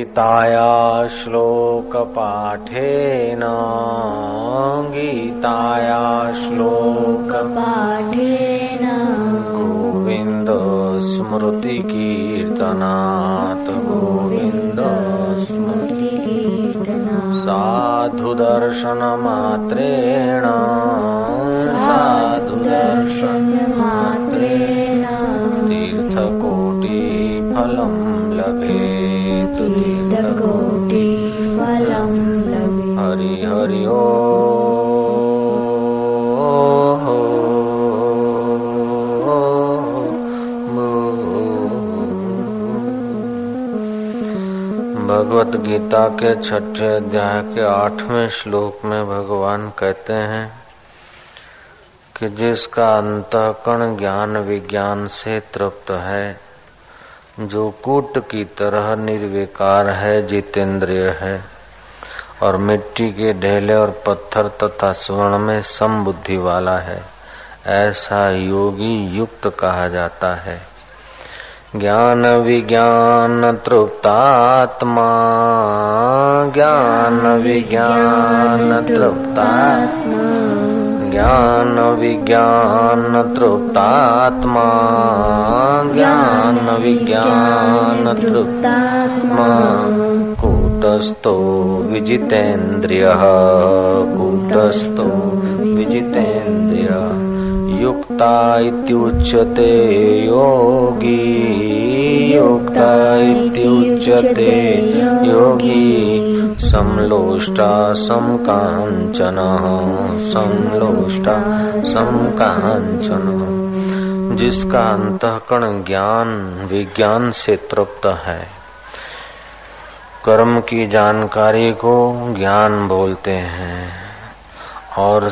गीताया श्लोकपाठेन गीताया श्लोकपाठेन गोविन्द स्मृतिकीर्तनात् गोविन्द स्मृतिकीर्तना साधुदर्शनमात्रेण साधुदर्शनमात्रेण तीर्थकोटिफलं लभे हरि हरि ओ भगवत गीता के छठे अध्याय के आठवें श्लोक में भगवान कहते हैं कि जिसका अंतकण ज्ञान विज्ञान से तृप्त है जो कूट की तरह निर्विकार है, जितेंद्रिय है, और मिट्टी के ढेले और पत्थर तथा स्वर्ण में समबुद्धि वाला है, ऐसा योगी युक्त कहा जाता है। ज्ञान विज्ञान तृप्तात्मा, ज्ञान विज्ञान तृप्तात्मा। ज्ञान विज्ञान तृप्तात्मा। ज्ञान विज्ञान तृप्तात्मा। कूटस्थो विजितेन्द्रिय। कूटस्थो विजितेन्द्रिय। युक्ता इत्युच्यते योगी। युक्ता इत्युच्यते योगी। समलोष्टा समकाञ्चन समलोष्टा समकाञ्चन जिसका अंतकरण ज्ञान, विज्ञान से तृप्त है। कर्म की जानकारी को ज्ञान बोलते हैं। और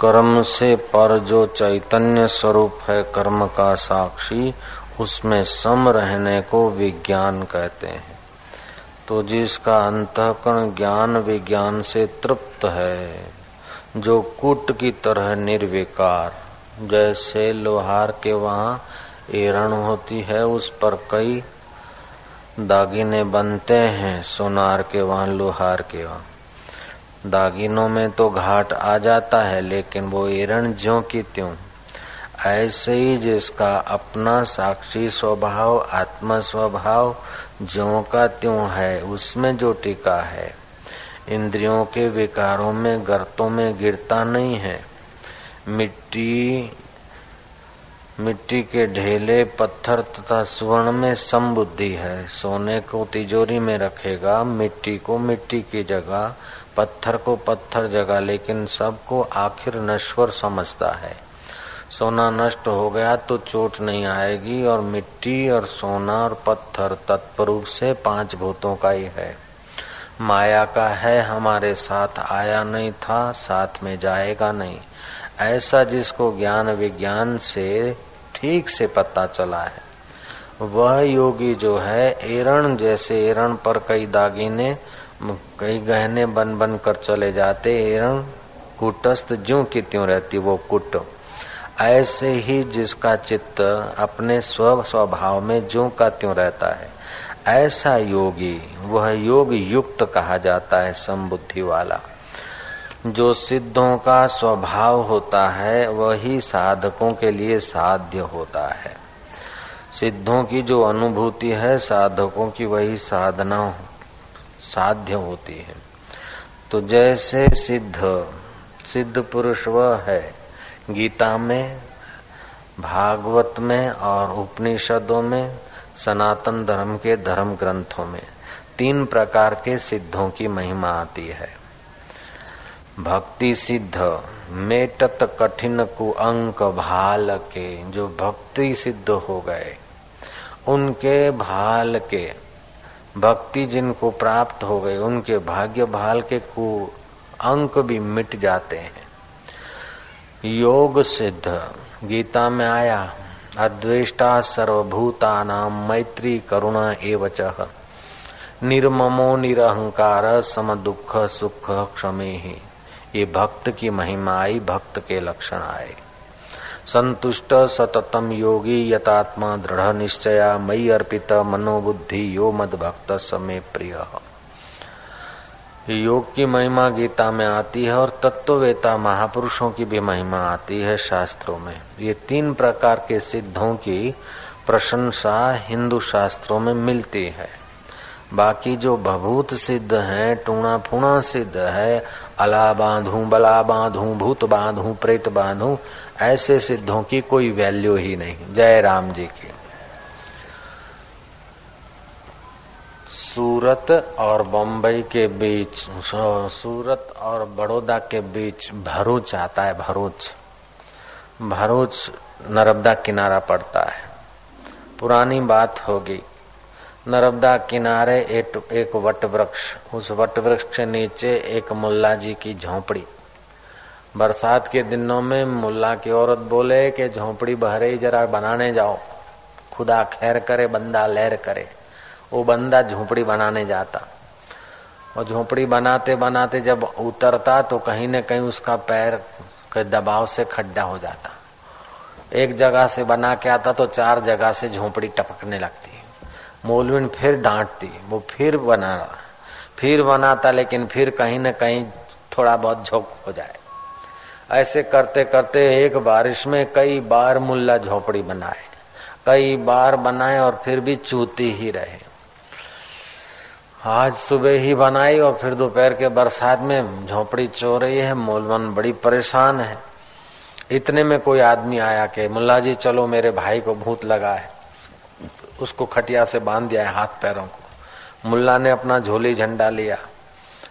कर्म से पर जो चैतन्य स्वरूप है, कर्म का साक्षी, उसमें सम रहने को विज्ञान कहते हैं। तो जिसका अंतकरण ज्ञान विज्ञान से तृप्त है, जो कूट की तरह निर्विकार, जैसे लोहार के वहाँ एरण होती है, उस पर कई दागिने बनते हैं, सोनार के वहाँ, लोहार के वहाँ। दागिनों में तो घाट आ जाता है, लेकिन वो एरण ज्यो की त्यों। ऐसे ही जिसका अपना साक्षी स्वभाव आत्म स्वभाव ज्यो का त्यों है, उसमें जो टीका है। इंद्रियों के विकारों में, गर्तों में गिरता नहीं है। मिट्टी मिट्टी के ढेले, पत्थर तथा स्वर्ण में समबुद्धि है। सोने को तिजोरी में रखेगा, मिट्टी को मिट्टी की जगह, पत्थर को पत्थर जगह, लेकिन सबको आखिर नश्वर समझता है। सोना नष्ट हो गया तो चोट नहीं आएगी, और मिट्टी और सोना और पत्थर तत्परूप से पाँच भूतों का ही है। माया का है हमारे साथ, आया नहीं था, साथ में जाएगा नहीं। ऐसा जिसको ज्ञान विज्ञान से, ठीक से पता चला है। वह योगी जो है, एरण जैसे एरण पर कई दागिने, कई गहने बन बन कर चले जाते। एरण कुटस्थ ज्यो की त्यों रहती, वो कुट। ऐसे ही जिसका चित्त अपने स्व स्वभाव में जो का त्यों रहता है, ऐसा योगी, वह योग युक्त कहा जाता है समबुद्धि वाला। जो सिद्धों का स्वभाव होता है, वही साधकों के लिए साध्य होता है। सिद्धों की जो अनुभूति है, साधकों की वही साधना, साध्य होती है। तो जैसे सिद्ध सिद्ध पुरुष वह है गीता में, भागवत में और उपनिषदों में, सनातन धर्म के धर्म ग्रंथों में, तीन प्रकार के सिद्धों की महिमा आती है। भक्ति सिद्ध, मेटत कठिन कु अंक भाल के, जो भक्ति सिद्ध हो गए, उनके भाल के, भक्ति जिनको प्राप्त हो गए, उनके भाग्य भाल के कु अंक भी मिट जाते हैं। योग सिद्ध। गीता में आया, अद्वेष्टा सर्वभूता नाम मैत्री करुणा एवच। निर्ममो निरहंकार सम दुख सुख क्षमे। ही ये भक्त की महिमा आई, भक्त के लक्षण आए। संतुष्ट सततम योगी यतात्मा दृढ़ निश्चया मई अर्पित मनोबुद्धि यो मद भक्त समय प्रिय। योग की महिमा गीता में आती है और तत्ववेता महापुरुषों की भी महिमा आती है शास्त्रों में। ये तीन प्रकार के सिद्धों की प्रशंसा हिंदू शास्त्रों में मिलती है। बाकी जो भभूत सिद्ध है, टूणा फूणा सिद्ध है, अला बांधू, बला बांधू, भूत बांधू, प्रेत बांधू, ऐसे सिद्धों की कोई वैल्यू ही नहीं। जय राम जी की। सूरत और बम्बई के बीच सूरत और बड़ौदा के बीच भरूच आता है भरूच। भरूच नर्मदा किनारा पड़ता है। पुरानी बात होगी। नर्मदा किनारे एक, एक वट वृक्ष उस वट वृक्ष के नीचे एक मुल्ला जी की झोपड़ी। बरसात के दिनों में मुल्ला की औरत बोले कि झोपड़ी बहरे जरा बनाने जाओ। खुदा खैर करे बंदा लहर करे। वो बंदा झोपड़ी बनाने जाता। और झोपड़ी बनाते बनाते जब उतरता तो कहीं न कहीं उसका पैर के दबाव से खड्डा हो जाता। एक जगह से बना के आता तो चार जगह से झोपड़ी टपकने लगती। मोलविन फिर डांटती, वो फिर बना रहा फिर बनाता लेकिन फिर कहीं न कहीं थोड़ा बहुत झोंक हो जाए। ऐसे करते करते एक बारिश में कई बार मुल्ला झोपड़ी बनाए, कई बार बनाए और फिर भी चूती ही रहे। आज सुबह ही बनाई और फिर दोपहर के बरसात में झोपड़ी चो रही है। मोलवन बड़ी परेशान है। इतने में कोई आदमी आया के, मुल्ला जी, चलो मेरे भाई को भूत लगा है। उसको खटिया से बाँध दिया है हाथ पैरों को। मुल्ला ने अपना झोली झंडा लिया,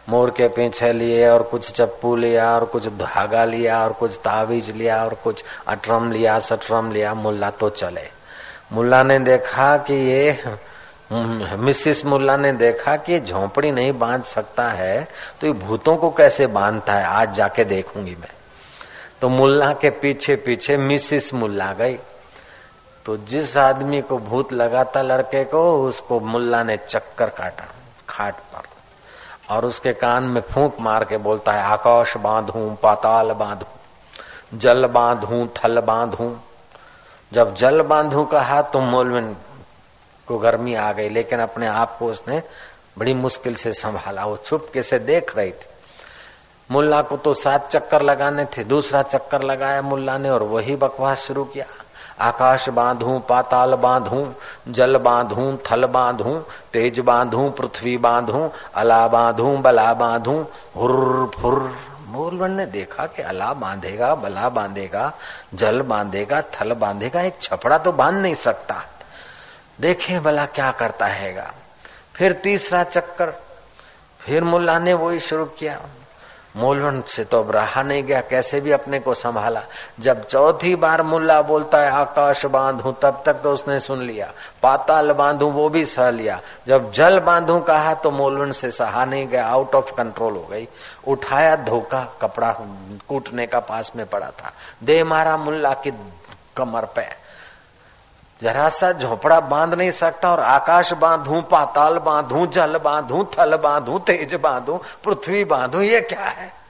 मोर के पीछे लिए और कुछ चप्पू लिया और कुछ धागा लिया और कुछ तावीज लिया और कुछ अटरम लिया, सटरम लिया। मुल्ला तो चले। मुल्ला ने देखा कि ये मिसिस मुल्ला ने देखा कि झोंपड़ी नहीं बाँध सकता है तो ये भूतों को कैसे बांधता है? आज जाके देखूँगी मैं। तो मुल्ला के पीछे पीछे मिसिस मुल्ला गई। तो जिस आदमी को भूत लगाता लड़के को, उसको मुल्ला ने चक्कर काटा, खाट पर। और उसके कान में फूंक मार के बोलता है, आकाश बांधू, पाताल बांधू, जल बांधू, थल बांधू। जब जल बांधू कहा तो मोलविन को गर्मी आ गई, लेकिन अपने आप को उसने बड़ी मुश्किल से संभाला। वो छुपके से देख रही थी। मुल्ला को तो सात चक्कर लगाने थे, दूसरा चक्कर लगाया मुल्ला ने और वही बकवास शुरू किया। आकाश बांधू, पाताल बांधू, जल बांधू, थल बांधू, तेज बांधू, पृथ्वी बांधू, अला बांधू, बला बांधू, हुर फुर। ने देखा कि अला बांधेगा, बला बांधेगा, जल बांधेगा, थल बांधेगा, एक छपड़ा तो बाँध नहीं सकता। देखें भला क्या करता हैगा। फिर तीसरा चक्कर, फिर मुल्ला ने वही शुरू किया। मोलवन से तो अब रहा नहीं गया, कैसे भी अपने को संभाला। जब चौथी बार मुल्ला बोलता है, आकाश बांधू, तब तक तो उसने सुन लिया। पाताल बांधू, वो भी सह लिया। जब जल बांधू कहा तो मोलवन से सहा नहीं गया आउट ऑफ़ कंट्रोल हो गई। उठाया धोखा, कपड़ा कूटने का पास में पड़ा था। दे मारा मुल्ला की कमर पे। जरा सा झोपड़ा बाँध नहीं सकता और आकाश बांधू, पाताल बांधू, जल बांधू, थल बांधू, तेज बांधू, पृथ्वी बांधू, ये क्या है?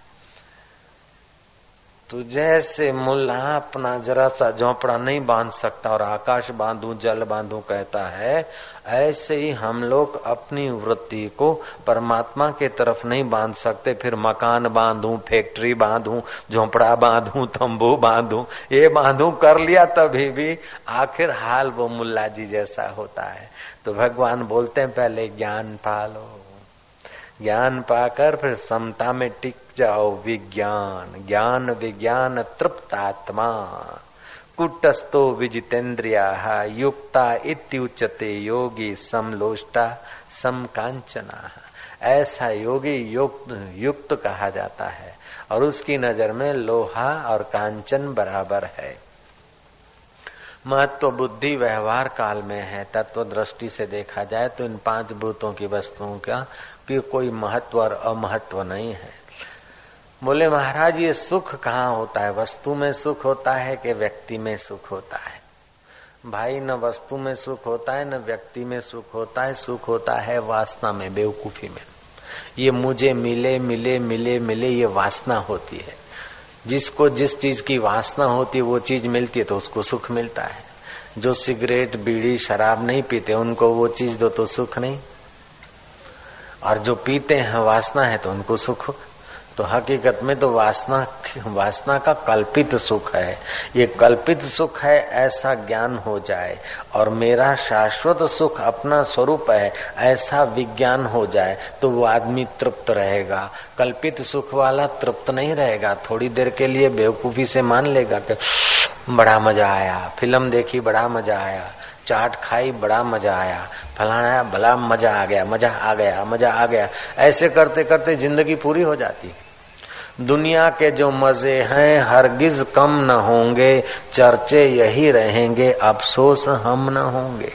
तो जैसे मुल्ला अपना जरा सा झोपड़ा नहीं बाँध सकता और आकाश बांधू, जल बांधू कहता है, ऐसे ही हम लोग अपनी वृत्ति को परमात्मा के तरफ़ नहीं बाँध सकते। फिर मकान बांधू, फैक्ट्री बांधू, झोपड़ा बांधू, तंबू बांधू, ये बांधू कर लिया तभी भी आखिर हाल वो मुल्ला जी जैसा होता है। तो भगवान बोलते हैं, पहले ज्ञान पालो। ज्ञान पाकर फिर समता में टिक जाओ विज्ञान। ज्ञान, विज्ञान, तृप्त आत्मा। कुटस्थो विजितेन्द्रिया, युक्ता इत्युचते योगी समलोष्टा समकांचना ऐसा योगी युक्त युक्त कहा जाता है। और उसकी नज़र में लोहा और कांचन बराबर है। महत्व बुद्धि व्यवहार काल में है, तत्व दृष्टि से देखा जाए तो इन पाँच भूतों की वस्तुओं का भी कोई महत्व और अमहत्व नहीं है। बोले, महाराज, ये सुख कहाँ होता है? वस्तु में सुख होता है कि व्यक्ति में सुख होता है? भाई, न वस्तु में सुख होता है, न व्यक्ति में सुख होता है। सुख होता है वासना में, बेवकूफ़ी में। ये मुझे मिले मिले मिले मिले, ये वासना होती है। जिसको जिस चीज़ की वासना होती है, वो चीज़ मिलती है तो उसको सुख मिलता है। जो सिगरेट, बीड़ी, शराब नहीं पीते, उनको वो चीज़ दो तो सुख नहीं। और जो पीते हैं, वासना है तो उनको सुख तो हकीकत में तो वासना वासना का कल्पित सुख है। ये कल्पित सुख है, ऐसा ज्ञान हो जाए। और मेरा शाश्वत सुख अपना स्वरूप है, ऐसा विज्ञान हो जाए तो वो आदमी तृप्त रहेगा। कल्पित सुख वाला तृप्त नहीं रहेगा। थोड़ी देर के लिए बेवकूफ़ी से मान लेगा कि बड़ा मज़ा आया, फ़िल्म देखी, बड़ा मज़ा आया। चाट खाई, बड़ा मज़ा आया। फलाना बड़ा मज़ा आ गया, मज़ा आ गया, मज़ा आ गया। ऐसे करते करते ज़िंदगी पूरी हो जाती। दुनिया के जो मज़े हैं, हरगिज कम न होंगे, चर्चे यही रहेंगे, अफसोस हम न होंगे।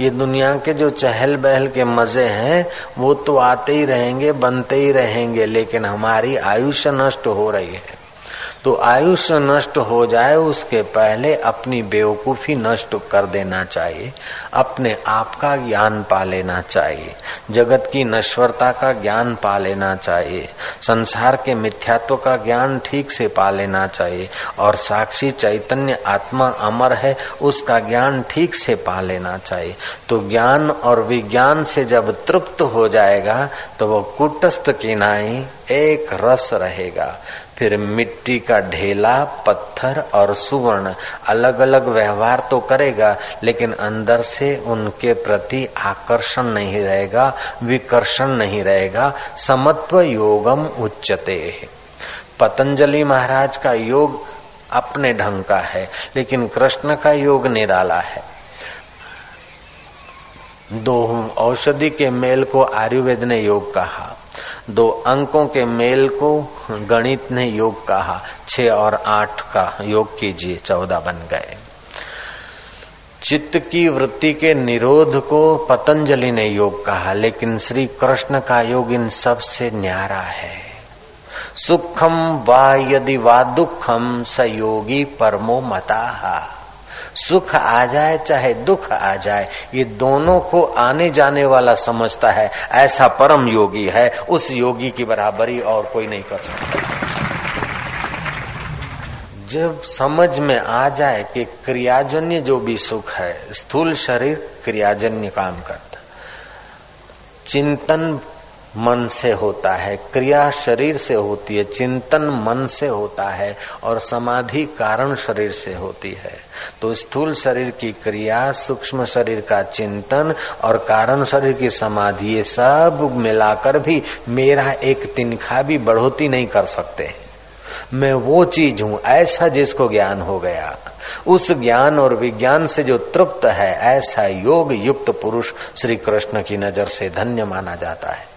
ये दुनिया के जो चहल बहल के मज़े हैं, वो तो आते ही रहेंगे, बनते ही रहेंगे, लेकिन हमारी आयुष्य नष्ट हो रही है। तो आयुष्य नष्ट हो जाए, उसके पहले अपनी बेवकूफ़ी नष्ट कर देना चाहिए, अपने आप का ज्ञान पा लेना चाहिए, जगत की नश्वरता का ज्ञान पा लेना चाहिए, संसार के मिथ्यात्व का ज्ञान ठीक से पा लेना चाहिए, और साक्षी चैतन्य आत्मा अमर है, उसका ज्ञान ठीक से पा लेना चाहिए। तो ज्ञान और विज्ञान से जब तृप्त हो जाएगा तो वो कुटस्थ किनाई एक रस रहेगा। फिर मिट्टी का ढेला, पत्थर और सुवर्ण। अलग अलग व्यवहार तो करेगा, लेकिन अंदर से उनके प्रति आकर्षण नहीं रहेगा, विकर्षण नहीं रहेगा। समत्व योगम उच्चते पतंजलि महाराज का योग अपने ढंग का है, लेकिन कृष्ण का योग निराला है। दो औषधि के मेल को आयुर्वेद ने योग कहा। दो अंकों के मेल को गणित ने योग कहा। छह और आठ का योग कीजिए, चौदह बन गए। चित्त की वृत्ति के निरोध को पतंजलि ने योग कहा, लेकिन श्री कृष्ण का योग इन सबसे न्यारा है। सुखम वा यदि वा दुखम सयोगी परमो मता। सुख आ जाए, चाहे दुख आ जाए, ये दोनों को आने जाने वाला समझता है, ऐसा परम योगी है, उस योगी की बराबरी और कोई नहीं कर सकता। जब समझ में आ जाए कि क्रियाजन्य जो भी सुख है, स्थूल शरीर क्रियाजन्य काम करता। चिंतन मन से होता है, क्रिया शरीर से होती है, चिंतन मन से होता है और समाधि कारण शरीर से होती है। तो स्थूल शरीर की क्रिया, सूक्ष्म शरीर का चिंतन और कारण शरीर की समाधि, ये सब मिलाकर भी मेरा एक तिनखा भी बढ़ोती नहीं कर सकते। मैं वो चीज़ हूँ, ऐसा जिसको ज्ञान हो गया। उस ज्ञान और विज्ञान से जो तृप्त है, ऐसा योग युक्त पुरुष श्री कृष्ण की नज़र से धन्य माना जाता है।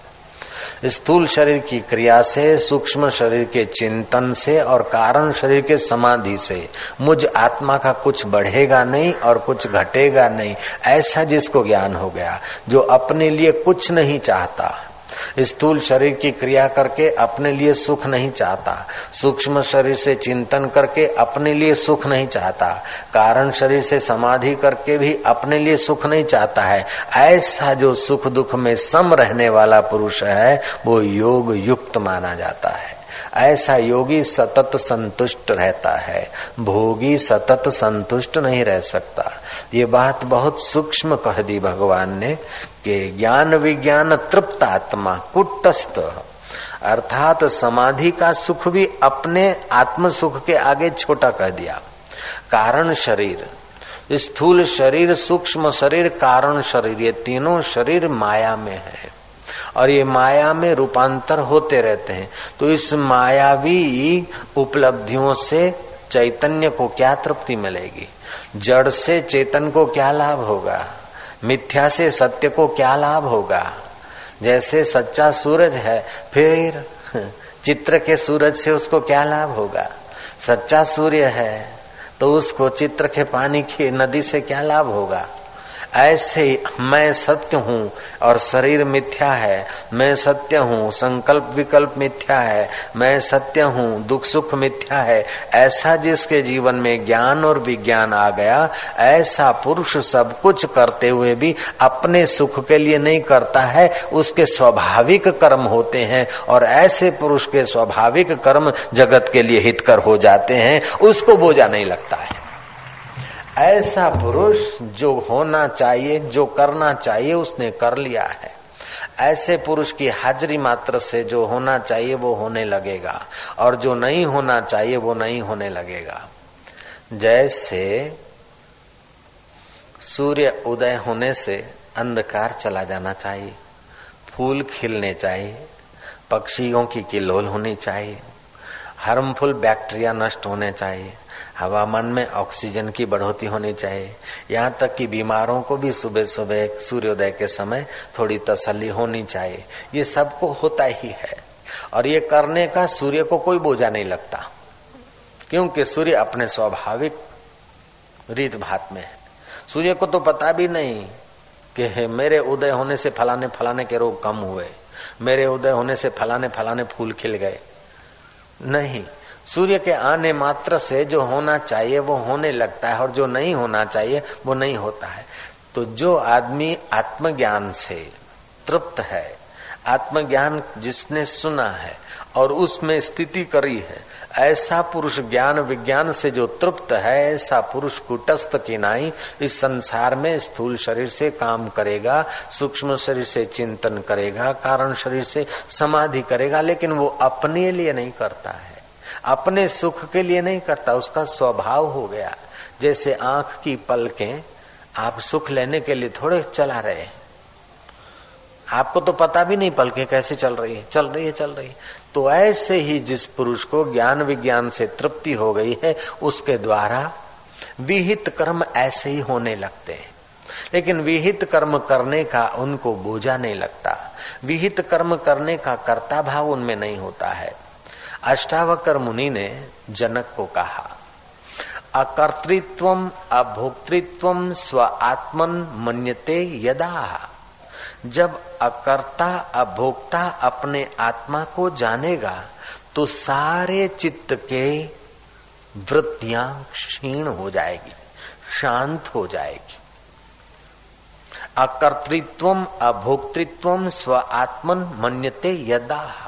स्थूल शरीर की क्रिया से, सूक्ष्म शरीर के चिंतन से और कारण शरीर के समाधि से। मुझ आत्मा का कुछ बढ़ेगा नहीं और कुछ घटेगा नहीं। ऐसा जिसको ज्ञान हो गया, जो अपने लिए कुछ नहीं चाहता। स्थूल शरीर की क्रिया करके अपने लिए सुख नहीं चाहता। सूक्ष्म शरीर से चिंतन करके अपने लिए सुख नहीं चाहता। कारण शरीर से समाधि करके भी अपने लिए सुख नहीं चाहता है। ऐसा जो सुख दुख में सम रहने वाला पुरुष है, वो योग युक्त माना जाता है। ऐसा योगी सतत संतुष्ट रहता है। भोगी सतत संतुष्ट नहीं रह सकता। ये बात बहुत सूक्ष्म कह दी भगवान ने कि ज्ञान विज्ञान तृप्त आत्मा, कुटस्थ। अर्थात समाधि का सुख भी अपने आत्म सुख के आगे छोटा कह दिया। कारण शरीर। स्थूल शरीर, सूक्ष्म शरीर, कारण शरीर, ये तीनों शरीर माया में है। और ये माया में रूपांतर होते रहते हैं। तो इस मायावी उपलब्धियों से चैतन्य को क्या तृप्ति मिलेगी? जड़ से चेतन को क्या लाभ होगा? मिथ्या से सत्य को क्या लाभ होगा? जैसे सच्चा सूरज है, फिर चित्र के सूरज से उसको क्या लाभ होगा? सच्चा सूर्य है तो उसको चित्र के पानी की नदी से क्या लाभ होगा? ऐसे मैं सत्य हूँ और शरीर मिथ्या है। मैं सत्य हूँ, संकल्प विकल्प मिथ्या है। मैं सत्य हूँ, दुख सुख मिथ्या है। ऐसा जिसके जीवन में ज्ञान और विज्ञान आ गया, ऐसा पुरुष सब कुछ करते हुए भी अपने सुख के लिए नहीं करता है। उसके स्वाभाविक कर्म होते हैं और ऐसे पुरुष के स्वाभाविक कर्म जगत के लिए हितकर हो जाते हैं। उसको बोझा नहीं लगता है। ऐसा पुरुष जो होना चाहिए, जो करना चाहिए, उसने कर लिया है। ऐसे पुरुष की हाजिरी मात्र से जो होना चाहिए, वो होने लगेगा। और जो नहीं होना चाहिए, वो नहीं होने लगेगा। जैसे सूर्य उदय होने से अंधकार चला जाना चाहिए, फूल खिलने चाहिए, पक्षियों की किलोल होनी चाहिए हार्मफुल बैक्टीरिया नष्ट होने चाहिए। हवामान में ऑक्सीजन की बढ़ोतरी होनी चाहिए। यहाँ तक कि बीमारों को भी सुबह सुबह सूर्योदय के समय थोड़ी तसल्ली होनी चाहिए। ये सबको होता ही है। और ये करने का सूर्य को कोई बोझा नहीं लगता। क्योंकि सूर्य अपने स्वाभाविक रीत भात में है। सूर्य को तो पता भी नहीं कि मेरे उदय होने से फलाने फलाने के रोग कम हुए। मेरे उदय होने से फलाने फलाने फूल खिल गए। नहीं सूर्य के आने मात्र से जो होना चाहिए, वो होने लगता है, और जो नहीं होना चाहिए, वो नहीं होता है। तो जो आदमी आत्मज्ञान से तृप्त है, आत्मज्ञान जिसने सुना है, और उसमें स्थिति करी है, ऐसा पुरुष ज्ञान विज्ञान से जो तृप्त है, ऐसा पुरुष कुटस्थ किनाई इस संसार में स्थूल शरीर से काम करेगा, सूक्ष्म शरीर से चिंतन करेगा, कारण शरीर से समाधि करेगा, लेकिन वो अपने लिए नहीं करता है। अपने सुख के लिए नहीं करता, उसका स्वभाव हो गया। जैसे आँख की पलकें, आप सुख लेने के लिए थोड़े चला रहे आपको तो पता भी नहीं पलके कैसे चल रही है। चल रही है, चल रही है। तो ऐसे ही जिस पुरुष को ज्ञान विज्ञान से तृप्ति हो गई है, उसके द्वारा विहित कर्म ऐसे ही होने लगते हैं। लेकिन विहित कर्म करने का उनको बोझा नहीं लगता। विहित कर्म करने का कर्ता भाव उनमें नहीं होता है। अष्टावकर मुनि ने जनक को कहा, अकर्तृत्व अभोक्तृत्व स्व आत्मन मन्यते यदा। जब अकर्ता अभोक्ता अपने आत्मा को जानेगा तो सारे चित्त के वृत्तियाँ क्षीण हो जाएगी, शांत हो जाएगी। अकर्तृत्व अभोक्तृत्व स्व आत्मन मन्यते यदा।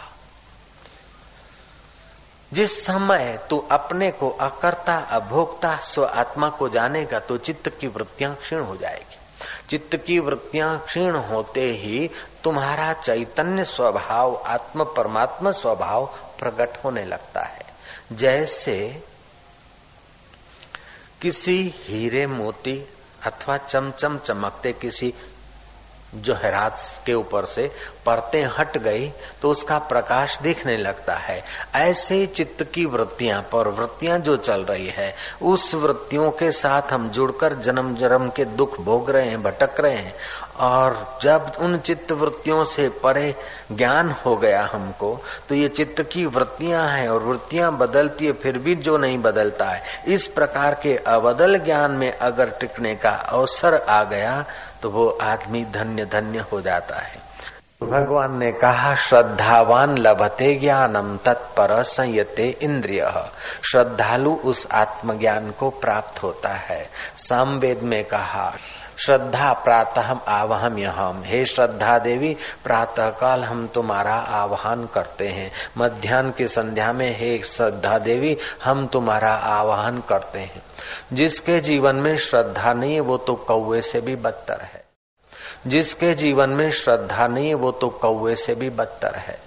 जिस समय तू अपने को अकर्ता, अभोक्ता, स्व आत्मा को जानेगा तो चित्त की वृत्तियाँ क्षीण हो जाएगी। चित्त की वृत्तियाँ क्षीण होते ही तुम्हारा चैतन्य स्वभाव, आत्म परमात्मा स्वभाव प्रकट होने लगता है। जैसे किसी हीरे मोती अथवा चमचम चमकते किसी जो है रात के ऊपर से परतें हट गई तो उसका प्रकाश दिखने लगता है। ऐसे चित्त की वृत्तियाँ, पर वृत्तियाँ जो चल रही है, उस वृत्तियों के साथ हम जुड़कर जन्म जन्म के दुख भोग रहे हैं, भटक रहे हैं और जब उन चित्त वृत्तियों से परे ज्ञान हो गया हमको तो ये चित्त की वृत्तियाँ हैं और वृत्तियाँ बदलती है, फिर भी जो नहीं बदलता है। इस प्रकार के अबदल ज्ञान में अगर टिकने का अवसर आ गया तो वो आदमी धन्य धन्य हो जाता है। भगवान ने कहा, श्रद्धावान लभते ज्ञानम तत्पर संयते इंद्रिय। श्रद्धालु उस आत्मज्ञान को प्राप्त होता है। सामवेद में कहा श्रद्धा प्रातः आवाहम यहाम। हे श्रद्धा देवी प्रातः काल हम तुम्हारा आवाहन करते हैं। मध्यान्ह की संध्या में हे श्रद्धा देवी, हम तुम्हारा आवाहन करते हैं। जिसके जीवन में श्रद्धा नहीं है, वो तो कौए से भी बदतर है। जिसके जीवन में श्रद्धा नहीं, वो तो कौए से भी बदतर है।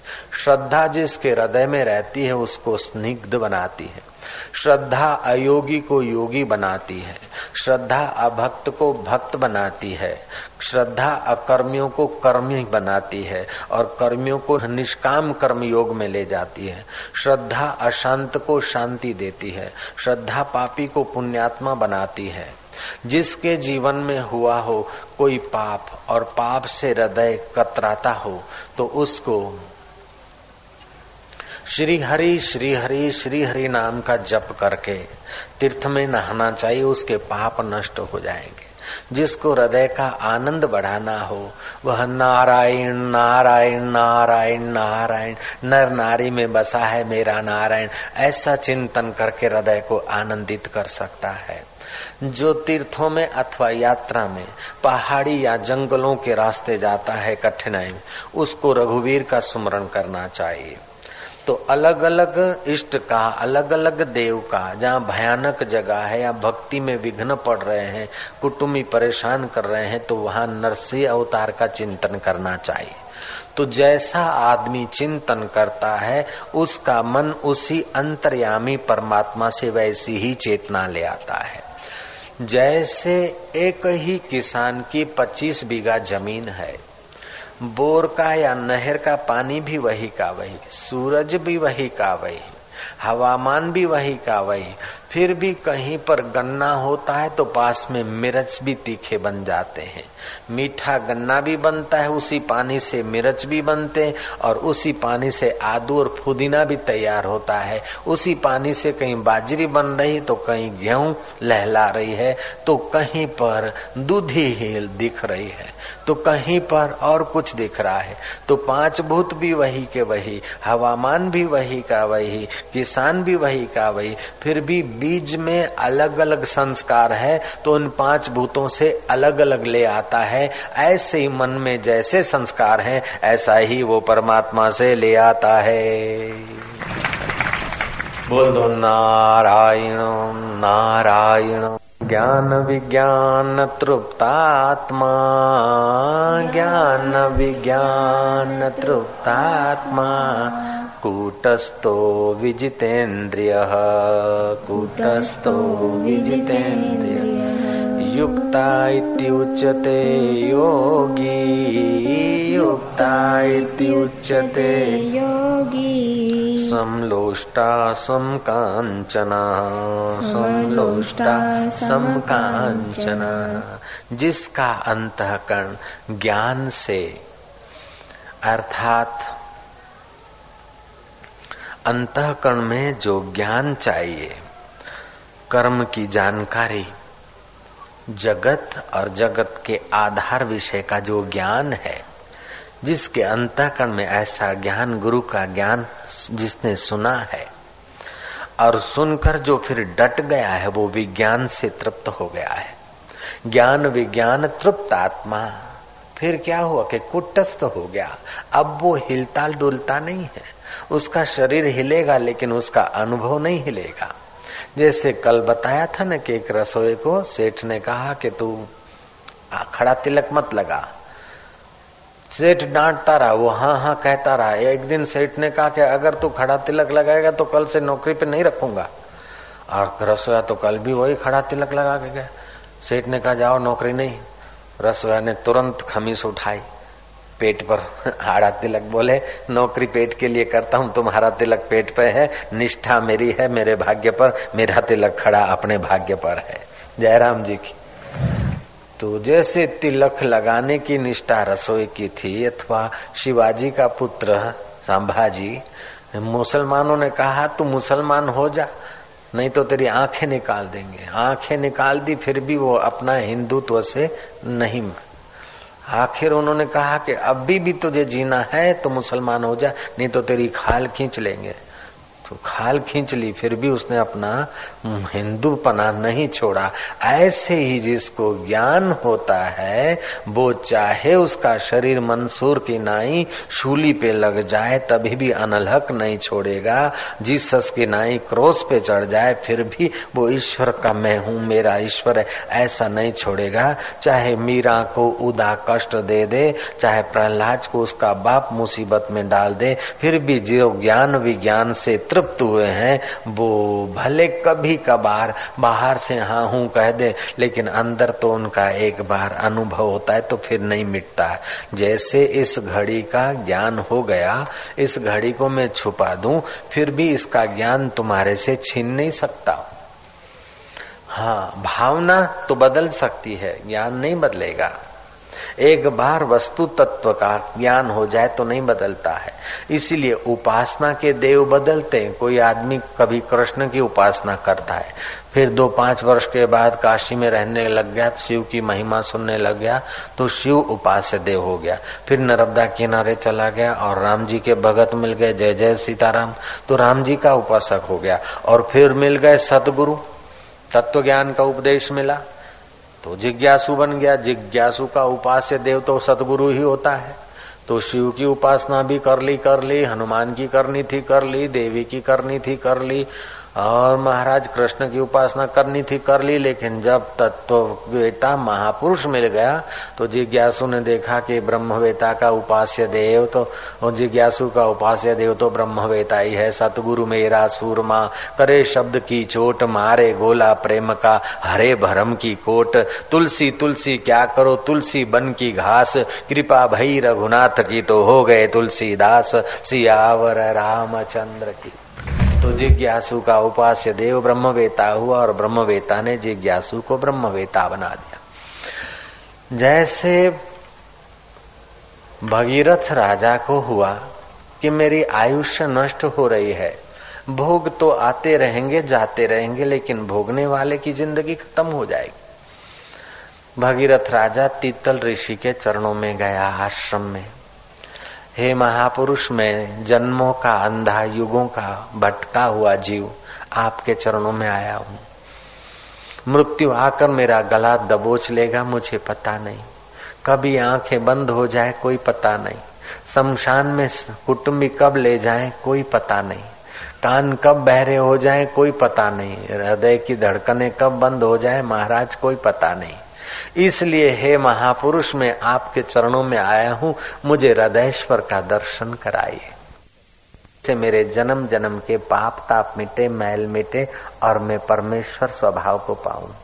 श्रद्धा जिसके हृदय में रहती है, उसको स्निग्ध बनाती है। श्रद्धा अयोगी को योगी बनाती है। श्रद्धा अभक्त को भक्त बनाती है। श्रद्धा अकर्मियों को कर्मी बनाती है और कर्मियों को निष्काम कर्म योग में ले जाती है। श्रद्धा अशांत को शांति देती है। श्रद्धा पापी को पुण्यात्मा बनाती है। जिसके जीवन में हुआ हो, कोई पाप और पाप से हृदय कतराता हो तो उसको श्री हरि श्री हरि श्री हरि नाम का जप करके तीर्थ में नहाना चाहिए, उसके पाप नष्ट हो जाएँगे। जिसको हृदय का आनंद बढ़ाना हो, वह नारायण नारायण नारायण नारायण, नर नारी में बसा है मेरा नारायण, ऐसा चिंतन करके हृदय को आनंदित कर सकता है। जो तीर्थों में अथवा यात्रा में, पहाड़ी या जंगलों के रास्ते जाता है कठिनाई, उसको रघुवीर का सुमरण करना चाहिए। तो अलग अलग इष्ट का अलग अलग देव का जहाँ भयानक जगह है, या भक्ति में विघ्न पड़ रहे हैं कुटुम्बी परेशान कर रहे हैं तो वहाँ नरसिंह अवतार का चिंतन करना चाहिए। तो जैसा आदमी चिंतन करता है, उसका मन उसी अंतर्यामी परमात्मा से वैसी ही चेतना ले आता है। जैसे एक ही किसान की 25 बीघा ज़मीन है बोर का या नहर का पानी भी वही का वही, सूरज भी वही का वही। हवामान भी वही का वही। फिर भी कहीं पर गन्ना होता है तो पास में मिर्च भी तीखे बन जाते हैं। मीठा गन्ना भी बनता है, उसी पानी से मिर्च भी बनते हैं और उसी पानी से आदू और पुदीना भी तैयार होता है। उसी पानी से कहीं बाजरी बन रही तो कहीं गेहूँ लहला रही है तो कहीं पर दूधी हिल दिख रही है। तो कहीं पर और कुछ दिख रहा है। तो पाँच भूत भी वही के वही, हवामान भी वही का वही किसान भी वही का वही। फिर भी बीज में अलग अलग संस्कार है तो उन पाँच भूतों से अलग अलग ले आता है। ऐसे ही मन में जैसे संस्कार है, ऐसा ही वो परमात्मा से ले आता है। बोल दो नारायण नारायण ज्ञान विज्ञान तृप्तात्मा, ज्ञान विज्ञान तृप्तात्मा। कूटस्थो विजितेन्द्रियः। कूटस्थो विजितेन्द्रिय। युक्ता इत्युच्यते योगी। युक्ता इत्युच्यते योगी। समलोष्टा समकांचना समलोष्टा समकांचना जिसका अंतकरण ज्ञान से अर्थात अंतकरण में जो ज्ञान चाहिए, कर्म की जानकारी, जगत और जगत के आधार विषय का जो ज्ञान है, जिसके अंतकरण में ऐसा ज्ञान, गुरु का ज्ञान जिसने सुना है, और सुनकर जो फिर डट गया है, वो विज्ञान से तृप्त हो गया है। ज्ञान विज्ञान, तृप्त आत्मा। फिर क्या हुआ कि कुटस्थ हो गया। अब वो हिलता डुलता नहीं है। उसका शरीर हिलेगा, लेकिन उसका अनुभव नहीं हिलेगा। जैसे कल बताया था ना कि एक रसोई को सेठ ने कहा कि तू खड़ा तिलक मत लगा। सेठ डांटता रहा, वो हाँ हाँ कहता रहा। एक दिन सेठ ने कहा कि अगर तू खड़ा तिलक लगाएगा तो कल से नौकरी पे नहीं रखूँगा। और रसोया तो कल भी वही खड़ा तिलक लगा के गया। सेठ ने कहा, जाओ नौकरी नहीं। रसोया ने तुरंत खमीस उठाई। पेट पर हाड़ा तिलक बोले, नौकरी पेट के लिए करता हूँ, तुम्हारा तिलक पेट पे है, निष्ठा मेरी है, मेरे भाग्य पर, मेरा तिलक खड़ा अपने भाग्य पर है। जयराम जी की। तो जैसे तिलक लगाने की निष्ठा रसोई की थी, अथवा शिवाजी का पुत्र, संभाजी, मुसलमानों ने कहा, तू मुसलमान हो जा, नहीं तो तेरी आँखें निकाल देंगे। आँखें निकाल दी, फिर भी वो अपना हिंदुत्व से नहीं आखिर उन्होंने कहा कि अभी भी तुझे जीना है तो मुसलमान हो जा, नहीं तो तेरी खाल खींच लेंगे। तो खाल खींच ली, फिर भी उसने अपना हिंदू पना नहीं छोड़ा। ऐसे ही जिसको ज्ञान होता है, वो चाहे उसका शरीर मंसूर की नाई शूली पे लग जाए, तभी भी अनलहक नहीं छोड़ेगा। जीसस की नाई क्रोस पे चढ़ जाए, फिर भी वो ईश्वर का मैं हूँ, मेरा ईश्वर है, ऐसा नहीं छोड़ेगा। चाहे मीरा को उदा कष्ट दे दे, चाहे प्रहलाद को उसका बाप मुसीबत में डाल दे, फिर भी जो ज्ञान विज्ञान से तृप्त हुए हैं, वो भले कभी कभार बाहर से हाँ हूँ कह दे, लेकिन अंदर तो उनका एक बार अनुभव होता है तो फिर नहीं मिटता है। जैसे इस घड़ी का ज्ञान हो गया, इस घड़ी को मैं छुपा दूँ, फिर भी इसका ज्ञान तुम्हारे से छीन नहीं सकता। हाँ भावना तो बदल सकती है, ज्ञान नहीं बदलेगा। एक बार वस्तु तत्व का ज्ञान हो जाए तो नहीं बदलता है। इसीलिए उपासना के देव बदलते हैं। कोई आदमी कभी कृष्ण की उपासना करता है, फिर दो पाँच वर्ष के बाद काशी में रहने लग गया, शिव की महिमा सुनने लग गया तो शिव उपास्य देव हो गया। फिर नर्मदा किनारे चला गया और राम जी के भगत मिल गए, जय जय सीताराम तो राम जी का उपासक हो गया। और फिर मिल गए सतगुरु तत्व ज्ञान का उपदेश मिला। तो जिज्ञासु बन गया। जिज्ञासु का उपास्य देव तो सतगुरु ही होता है। तो शिव की उपासना भी कर ली कर ली, हनुमान की करनी थी, कर ली, देवी की करनी थी, कर ली। और महाराज कृष्ण की उपासना करनी थी, कर ली, लेकिन जब तत्ववेता महापुरुष मिल गया तो जिज्ञासु ने देखा कि ब्रह्मवेता का उपास्य देव तो जिज्ञासु का उपास्य देव तो ब्रह्मवेता ही है। सतगुरु मेरा सूरमा, करे शब्द की चोट, मारे गोला प्रेम का, हरे भरम की कोट। तुलसी तुलसी, क्या करो? तुलसी बन की घास, कृपा भई रघुनाथ की तो हो गए तुलसीदास। सियावर रामचंद्र की तो जिज्ञासु का उपास्य देव ब्रह्मवेता हुआ और ब्रह्मवेता ने जिज्ञासु को ब्रह्मवेता बना दिया। जैसे भगीरथ राजा को हुआ कि मेरी आयुष्य नष्ट हो रही है, भोग तो आते रहेंगे, जाते रहेंगे, लेकिन भोगने वाले की ज़िंदगी खत्म हो जाएगी। भगीरथ राजा तीतल ऋषि के चरणों में गया आश्रम में। हे महापुरुष, मैं जन्मों का, अंधा युगों का भटका हुआ जीव आपके चरणों में आया हूँ। मृत्यु आकर मेरा गला दबोच लेगा, मुझे पता नहीं। कभी आँखें बंद हो जाए, कोई पता नहीं। शमशान में कुटुंबी कब ले जाए, कोई पता नहीं। कान कब बहरे हो जाए, कोई पता नहीं। हृदय की धड़कने कब बंद हो जाए, महाराज, कोई पता नहीं। इसलिए हे महापुरुष, मैं आपके चरणों में आया हूँ। मुझे हृदयश्वर का दर्शन कराइए। से मेरे जन्म जन्म के पाप, ताप मिटे, मैल मिटे और मैं परमेश्वर स्वभाव को पाऊँ।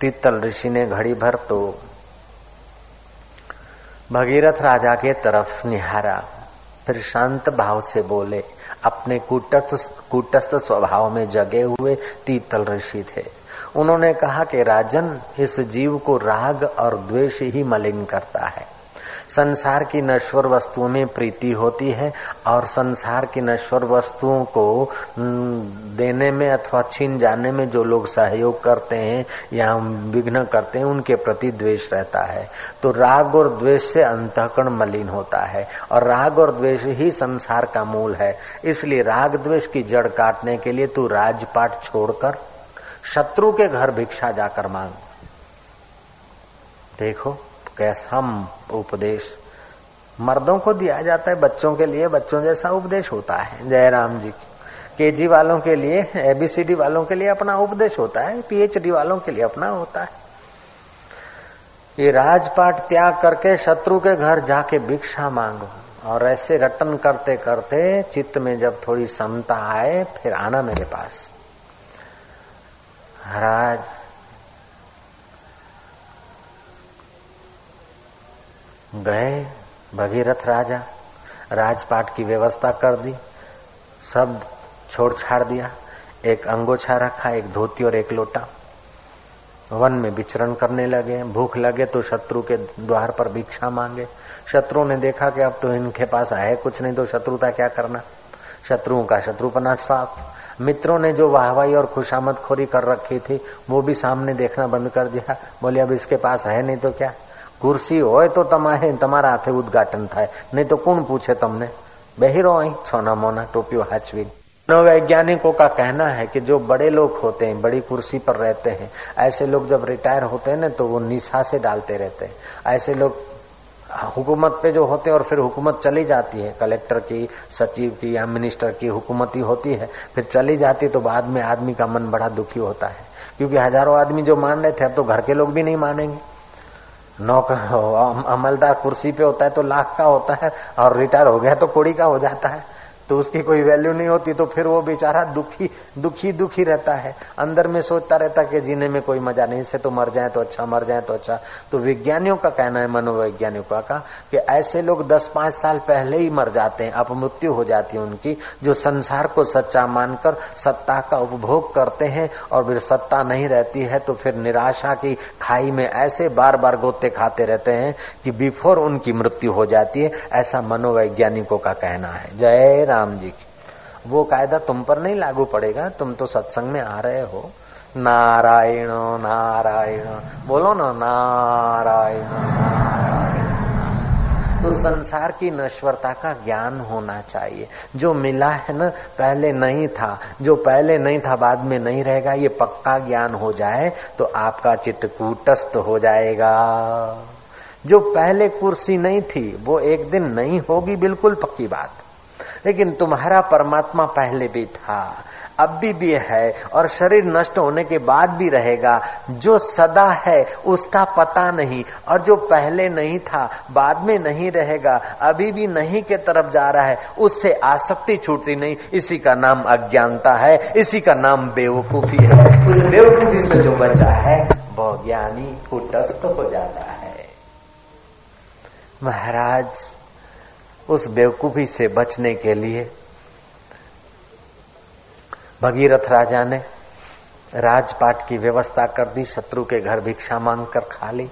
तीतल ऋषि ने घड़ी भर तो भगीरथ राजा के तरफ़ निहारा। फिर शांत भाव से बोले, अपने कूटस्थ कूटस्थ स्वभाव में जगे हुए तीतल ऋषि थे। उन्होंने कहा कि राजन इस जीव को राग और द्वेष ही मलिन करता है। संसार की नश्वर वस्तुओं में प्रीति होती है और संसार की नश्वर वस्तुओं को देने में अथवा छीन जाने में जो लोग सहयोग करते हैं या विघ्न करते हैं, उनके प्रति द्वेष रहता है। तो राग और द्वेष से अंतकरण मलिन होता है और राग और द्वेष ही संसार का मूल है। इसलिए राग द्वेष की जड़ काटने के लिए तू राजपाट छोड़कर शत्रु के घर भिक्षा जाकर मांग। देखो कैसा उपदेश। मर्दों को दिया जाता है, बच्चों के लिए, बच्चों जैसा उपदेश होता है, जयराम जी। केजी वालों के लिए एबीसीडी वालों के लिए अपना उपदेश होता है पीएचडी वालों के लिए अपना होता है। ये राजपाट त्याग करके शत्रु के घर जाके भिक्षा मांगो और ऐसे रटन करते करते चित्त में जब थोड़ी समता आए, फिर आना मेरे पास। महाराज। गए, भगीरथ राजा, राजपाट की व्यवस्था कर दी, सब छोड़ छाड़ दिया, एक अंगोछा रखा एक धोती और एक लोटा। वन में विचरण करने लगे, भूख लगे तो शत्रु के द्वार पर भिक्षा मांगे। शत्रु ने देखा कि अब तो इनके पास है कुछ नहीं तो शत्रुता क्या करना? शत्रुओं का शत्रुपना साफ़। मित्रों ने जो वाहवाही और खुशामद खोरी कर रखी थी वो भी सामने देखना बंद कर दिया बोले अब इसके पास है नहीं तो क्या कुर्सी हो तो તમારે તમારા હાથે ઉદઘાટન થાય नहीं तो कौन पूछे तुमने बहिरो आई छोना मोना टोपियो हाचवी वैज्ञानिकों का कहना है कि जो बड़े लोग होते हैं बड़ी कुर्सी पर रहते हैं ऐसे लोग जब रिटायर होते हैं ना तो वो निशा से डालते रहते हैं ऐसे लोग हुकूमत पे जो होते और फिर हुकूमत चली जाती है। कलेक्टर की, सचिव की, या मिनिस्टर की हुकूमत होती है। फिर चली जाती है तो बाद में आदमी का मन बड़ा दुखी होता है। क्योंकि हज़ारों आदमी जो मान रहे थे, अब तो घर के लोग भी नहीं मानेंगे। नौकर अमलदार कुर्सी पे होता है तो लाख का होता है और रिटायर हो गया तो कोड़ी का हो जाता है। तो उसकी कोई वैल्यू नहीं होती तो फिर वो बेचारा दुखी दुखी दुखी रहता है। अंदर में सोचता रहता कि जीने में कोई मज़ा नहीं, इससे तो मर जाए तो अच्छा मर जाए तो अच्छा। तो विज्ञानियों का कहना है, मनोवैज्ञानिकों का, कि ऐसे लोग दस पाँच साल पहले ही मर जाते हैं अपमृत्यु हो जाती है उनकी, जो संसार को सच्चा मानकर सत्ता का उपभोग करते हैं, और फिर सत्ता नहीं रहती है तो फिर निराशा की खाई में ऐसे बार बार गोते खाते रहते हैं कि बिफोर उनकी मृत्यु हो जाती है, ऐसा मनोवैज्ञानिकों का कहना है। जय राम। जी की। वो कायदा तुम पर नहीं लागू पड़ेगा, तुम तो सत्संग में आ रहे हो। नारायण नारायण, बोलो ना, नारायण नारायण। तो संसार की नश्वरता का ज्ञान होना चाहिए। जो मिला है ना, पहले नहीं था, जो पहले नहीं था, बाद में नहीं रहेगा, ये पक्का ज्ञान हो जाए तो आपका चित्त कूटस्थ हो जाएगा। जो पहले कुर्सी नहीं थी, वो एक दिन नहीं होगी, बिल्कुल पक्की बात। लेकिन तुम्हारा परमात्मा पहले भी था। अब भी भी है और शरीर नष्ट होने के बाद भी रहेगा। जो सदा है, उसका पता नहीं। और जो पहले नहीं था, बाद में नहीं रहेगा। अभी भी नहीं के तरफ़ जा रहा है, उससे आसक्ति छूटती नहीं। इसी का नाम अज्ञानता है, इसी का नाम बेवकूफ़ी है। उस बेवकूफ़ी से जो बचा है वो ज्ञानी कुटस्थ हो जाता है। महाराज उस बेवकूफ़ी से बचने के लिए भगीरथ राजा ने राजपाट की व्यवस्था कर दी, शत्रु के घर भिक्षा मांग कर खा ली।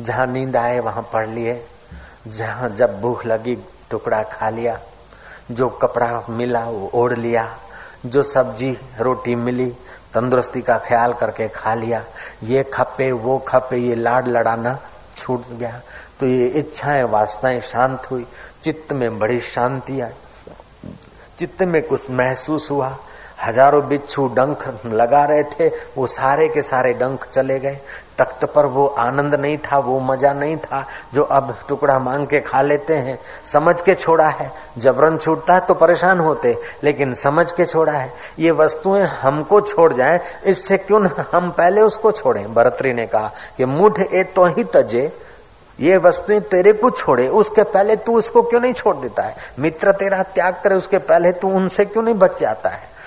जहाँ नींद आए, वहाँ पढ़ लिए। जहाँ जब भूख लगी, टुकड़ा खा लिया। जो कपड़ा मिला, वो ओढ़ लिया। जो सब्ज़ी, रोटी मिली, तंदुरुस्ती का ख्याल करके खा लिया। ये खपे वो खपे ये लाड लड़ाना छूट गया। तो ये इच्छाएँ, वासनाएँ शांत हुई। चित्त में बड़ी शांति आई। चित्त में कुछ महसूस हुआ। हज़ारों बिच्छू डंक लगा रहे थे। वो सारे के सारे डंक चले गए। तख्त पर वो आनंद नहीं था, वो मज़ा नहीं था। जो अब टुकड़ा मांग के खा लेते हैं, समझ के छोड़ा है। जबरन छूटता है तो परेशान होते, लेकिन समझ के छोड़ा है। ये वस्तुएँ हमको छोड़ जाए, इससे क्यों न हम पहले उसको छोड़ें? भरतरी ने कहा कि मुठ ए तो ही तजे ये वस्तुएँ तेरे को छोड़े, उसके पहले तू उसको क्यों नहीं छोड़ देता है? मित्र तेरा त्याग करे, उसके पहले तू उनसे क्यों नहीं बच जाता है?